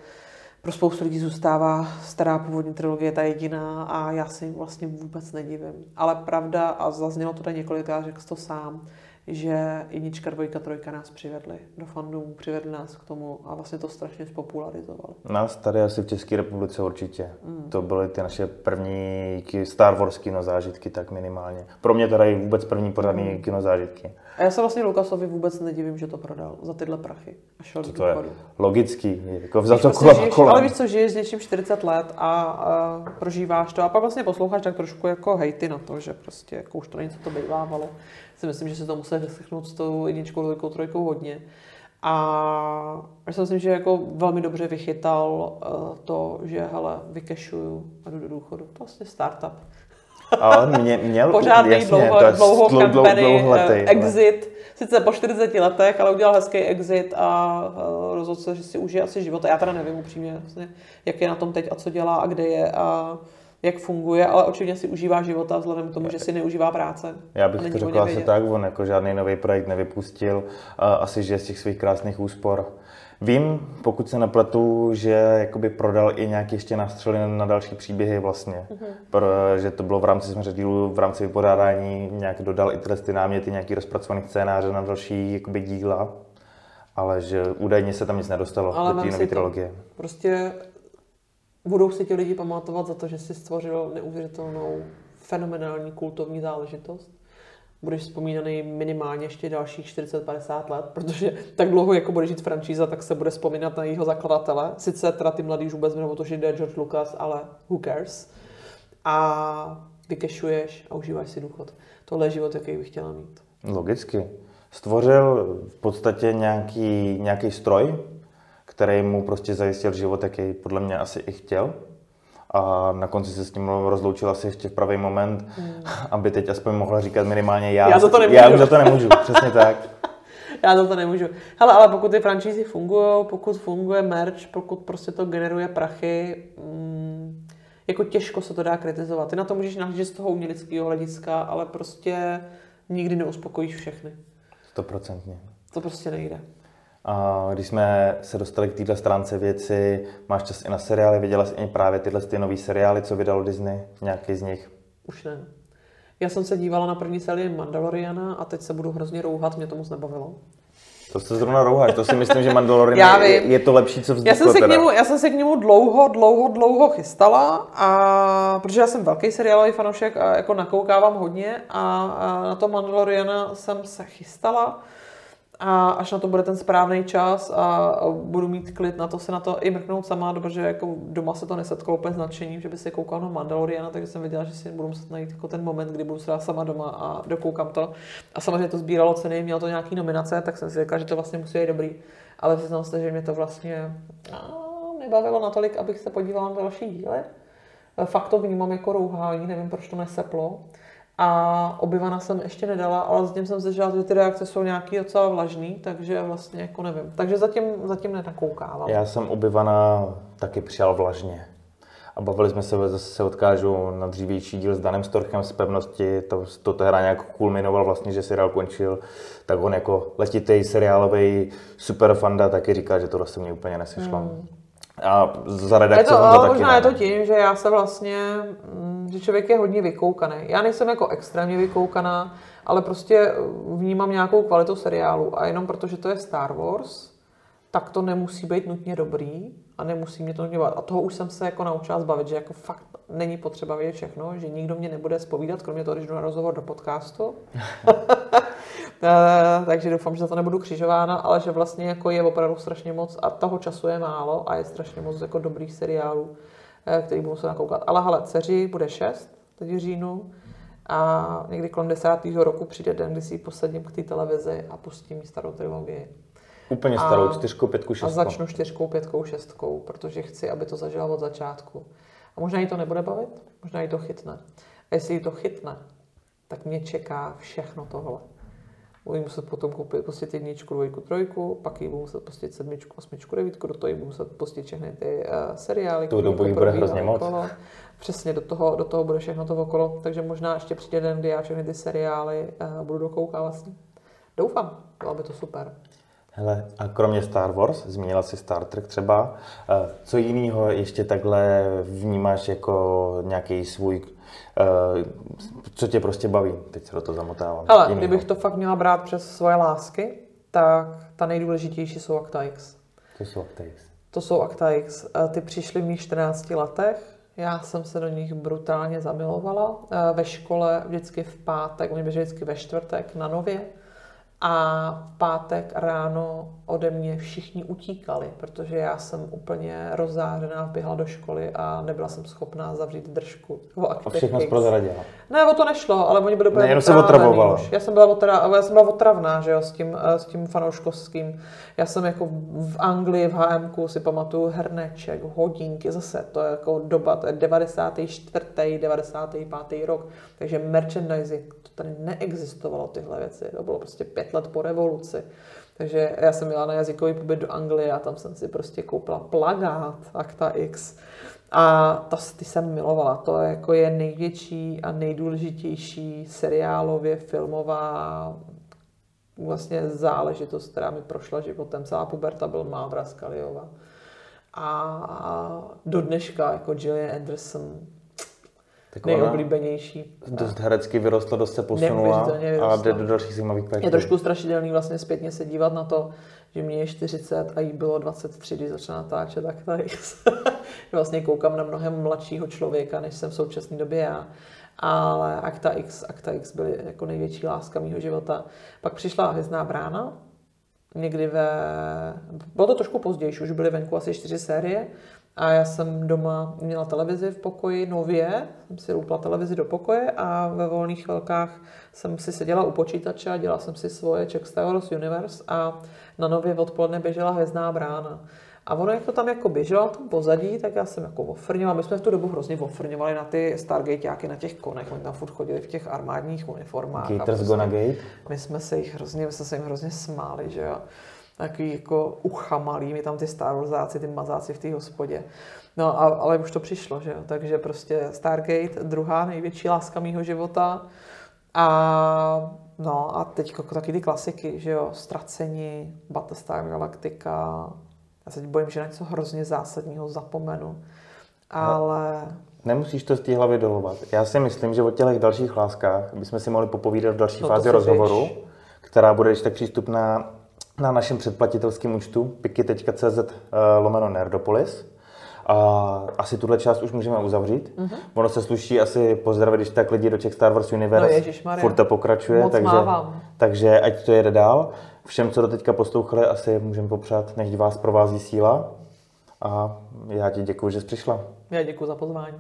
Pro spoustu lidí zůstává stará původní trilogie ta jediná a já si vlastně vůbec nedivím. Ale pravda, a zaznělo to tady několikrát, řekl to sám, že jednička, dvojka, trojka nás přivedli do fandů, přivedli nás k tomu a vlastně to strašně spopularizovalo. Nás tady asi v České republice určitě. Mm. To byly ty naše první Star Wars kinozážitky, tak minimálně. Pro mě teda i vůbec první pořádný mm. kinozážitky. A já se vlastně Lukasovi vůbec nedivím, že to prodal za tyhle prachy a šel to, to je logický, jako vzal to prostě kola kolem. Ale víš co, žiješ s něčím 40 let a, a prožíváš to a pak vlastně posloucháš tak trošku jako hejty na to, že prostě jako už to není, co to bývávalo si myslím, že se to museli vyslechnout s tou jedničkou, dvojkou, trojkou hodně. A já si myslím, že jako velmi dobře vychytal uh, to, že hele, vykešuju a jdu do důchodu. To vlastně startup. Ale mě, měl Pořádný jasně, dlouho, dlouho dlouho, company, dlouholetý, uh, exit, sice po 40 letech, ale udělal hezký exit a uh, rozhodl se, že si užije asi život. Já teda nevím upřímně, vlastně, jak je na tom teď a co dělá a kde je a jak funguje, ale očividně si užívá života vzhledem k tomu, že si neužívá práce. Já bych to řekl asi tak, on jako žádný nový projekt nevypustil, asi že z těch svých krásných úspor. Vím, pokud se nepletu, že jakoby prodal i nějaký ještě nástřely na další příběhy vlastně. Mm-hmm. Pro, že to bylo v rámci jsme dílu, v rámci vypořádání, nějak dodal i tyhle ty náměty, nějaký rozpracovaný scénáře na další jakoby díla. Ale že údajně se tam nic nedostalo Ale do té nové trilogie. Prostě budou si ti lidi pamatovat za to, že jsi stvořil neuvěřitelnou fenomenální kultovní záležitost. Budeš vzpomínaný minimálně ještě dalších 40-50 let, protože tak dlouho, jako bude žít franšíza, tak se bude vzpomínat na jeho zakladatele. Sice teda ty mladí už vůbec nebo to, že jde George Lucas, ale who cares. A vykešuješ a užíváš si důchod. Tohle je život, jaký bych chtěla mít. Logicky. Stvořil v podstatě nějaký, nějaký stroj, který mu prostě zajistil život, jaký podle mě asi i chtěl. A na konci se s ním rozloučil asi ještě v pravý moment, mm. aby teď aspoň mohla říkat minimálně já. Já za to nemůžu. Já už za to nemůžu, přesně tak. já za to nemůžu. Hele, ale pokud ty franšízy fungují, pokud funguje merch, pokud prostě to generuje prachy, mm, jako těžko se to dá kritizovat. Ty na to můžeš nahlížet z toho uměleckého hlediska, ale prostě nikdy neuspokojíš všechny. Stoprocentně. To prostě nejde. A když jsme se dostali k této stránce věci, máš čas i na seriály, viděla jsi i právě tyhle ty nové seriály, co vydalo Disney, nějaký z nich? Už ne. Já jsem se dívala na první sérii Mandaloriana a teď se budu hrozně rouhat, mě to moc nebavilo. To se zrovna rouháš, to si myslím, že Mandalorian je, je, to lepší, co vzniklo já jsem, se k němu, já jsem se k němu dlouho, dlouho, dlouho chystala, a, protože já jsem velký seriálový fanoušek a jako nakoukávám hodně a, a na to Mandaloriana jsem se chystala a až na to bude ten správný čas a budu mít klid na to se na to i mrknout sama, protože jako doma se to nesetkalo úplně s nadšením, že by se koukal na Mandaloriana, takže jsem věděla, že si budu muset najít jako ten moment, kdy budu se sama doma a dokoukám to. A samozřejmě to sbíralo ceny, mělo to nějaký nominace, tak jsem si řekla, že to vlastně musí být dobrý. Ale přiznám se, že mě to vlastně nebavilo natolik, abych se podívala na další díly. Fakt to vnímám jako rouhání, nevím, proč to neseplo. A obyvana jsem ještě nedala, ale zatím jsem slyšela, že ty reakce jsou nějaký docela vlažný, takže vlastně jako nevím. Takže zatím, zatím nenakoukávám. Já jsem obyvana taky přijal vlažně. A bavili jsme se, zase se odkážu na dřívější díl s Danem Storchem z pevnosti, to, to tehdy nějak kulminoval vlastně, že seriál končil, tak on jako letitý seriálový superfanda taky říká, že to se mě úplně nesešlo. Hmm. A za redakce to, to taky možná ne. je to tím, že já se vlastně, mm, že člověk je hodně vykoukaný. Já nejsem jako extrémně vykoukaná, ale prostě vnímám nějakou kvalitu seriálu a jenom protože to je Star Wars, tak to nemusí být nutně dobrý a nemusí mě to nutně bavit. A toho už jsem se jako naučila zbavit, že jako fakt není potřeba vědět všechno, že nikdo mě nebude spovídat, kromě toho, když jdu na rozhovor do podcastu. Eh, takže doufám, že za to nebudu křižována, ale že vlastně jako je opravdu strašně moc a toho času je málo a je strašně moc jako dobrých seriálů, eh, který budu se nakoukat. Ale hele, dceři bude šest teď v říjnu a někdy kolem desátého roku přijde den, kdy si ji posadím k té televizi a pustím jí starou trilogii. Úplně starou, čtyřku, pětku, A šestku. začnu čtyřkou, pětkou, šestkou, protože chci, aby to zažila od začátku. A možná jí to nebude bavit, možná jí to chytne. A jestli jí to chytne, tak mě čeká všechno tohle. Budu muset potom koupit, pustit jedničku, dvojku, trojku, pak jí budu muset pustit sedmičku, osmičku, devítku, do toho jí budu muset pustit všechny ty uh, seriály. Tu dobu bude hrozně moc. okolo. Přesně, do toho, do toho bude všechno to okolo, takže možná ještě přijde den, kdy já všechny ty seriály uh, budu dokoukávat s ní. Doufám, bylo by to super. Hele, a kromě Star Wars, zmínila si Star Trek třeba, eh, co jiného ještě takhle vnímáš jako nějaký svůj, co tě prostě baví? Teď se do toho zamotávám. Ale Jinýho. kdybych to fakt měla brát přes svoje lásky, tak ta nejdůležitější jsou Acta X. To jsou Actaix. To jsou Acta X. Eh, Ty přišly v mých 14 letech, já jsem se do nich brutálně zamilovala. Eh, Ve škole vždycky v pátek, oni byli vždycky ve čtvrtek na Nově, a v pátek ráno ode mě všichni utíkali, protože já jsem úplně rozzářená, vběhla do školy a nebyla jsem schopná zavřít držku. o A všechno X. prozradila. Ne, o to nešlo, ale oni byli úplně Ne, jenom se otrávený otravovala. už. Já jsem byla, otra, já jsem byla otravná, že jo, s tím, eh, s tím fanouškovským. Já jsem jako v Anglii, v HMku si pamatuju herneček, hodinky, zase to je jako doba, to je 94. 95. rok, takže merchandising, to tady neexistovalo tyhle věci, to bylo prostě pět let po revoluci. Takže já jsem jela na jazykový pobyt do Anglie a tam jsem si prostě koupila plagát Acta X. A ta, ty jsem milovala. To je, jako je největší a nejdůležitější seriálově filmová vlastně záležitost, která mi prošla životem. Celá puberta byl Mávra Skaliova. A do dneška jako Gillian Anderson Tak nejoblíbenější. dost herecky vyrostla, dost se posunula a jde do dalších zajímavých projektů. Je trošku strašidelný vlastně zpětně se dívat na to, že mě je 40 a jí bylo 23, když začala natáčet, tak tady vlastně koukám na mnohem mladšího člověka, než jsem v současné době já. Ale Acta X, Acta X byly jako největší láska mého života. Pak přišla Hvězdná brána, někdy ve... Bylo to trošku později, už byly venku asi čtyři série a já jsem doma měla televizi v pokoji nově, jsem si loupla televizi do pokoje a ve volných chvilkách jsem si seděla u počítače a dělala jsem si svoje Czech Star Wars Universe a na nově odpoledne běžela Hvězdná brána. A ono, jak to tam jako běželo na tom pozadí, tak já jsem jako ofrňovala. My jsme v tu dobu hrozně ofrňovali na ty Stargateáky na těch konech. Oni tam furt chodili v těch armádních uniformách. Gators prostě- Gonna Gate. my jsme se jich hrozně, my jsme se jim hrozně smáli, že jo. Takový jako uchamalý, mi tam ty Star Warsáci, ty mazáci v té hospodě. No, a, ale už to přišlo, že jo. Takže prostě Stargate, druhá největší láska mýho života. A no a teď jako taky ty klasiky, že jo. Ztracení, Battlestar Galactica. Já se teď bojím, že na něco hrozně zásadního zapomenu. Ale Nemusíš to z té hlavy dolovat. Já si myslím, že o těch dalších láskách bychom si mohli popovídat v další No fázi rozhovoru, řeč. která bude když tak přístupná na našem předplatitelském účtu piky.cz eh, lomeno Nerdopolis. A asi tuhle část už můžeme uzavřít. Mm-hmm. Ono se sluší asi pozdravit, když tak lidi do Czech Star Wars Universe. No. Furt to pokračuje, Moc takže, mávám. takže ať to jede dál. Všem, co do teďka poslouchali, asi můžeme popřát, než vás provází síla. A já ti děkuji, že jsi přišla. Já děkuji za pozvání.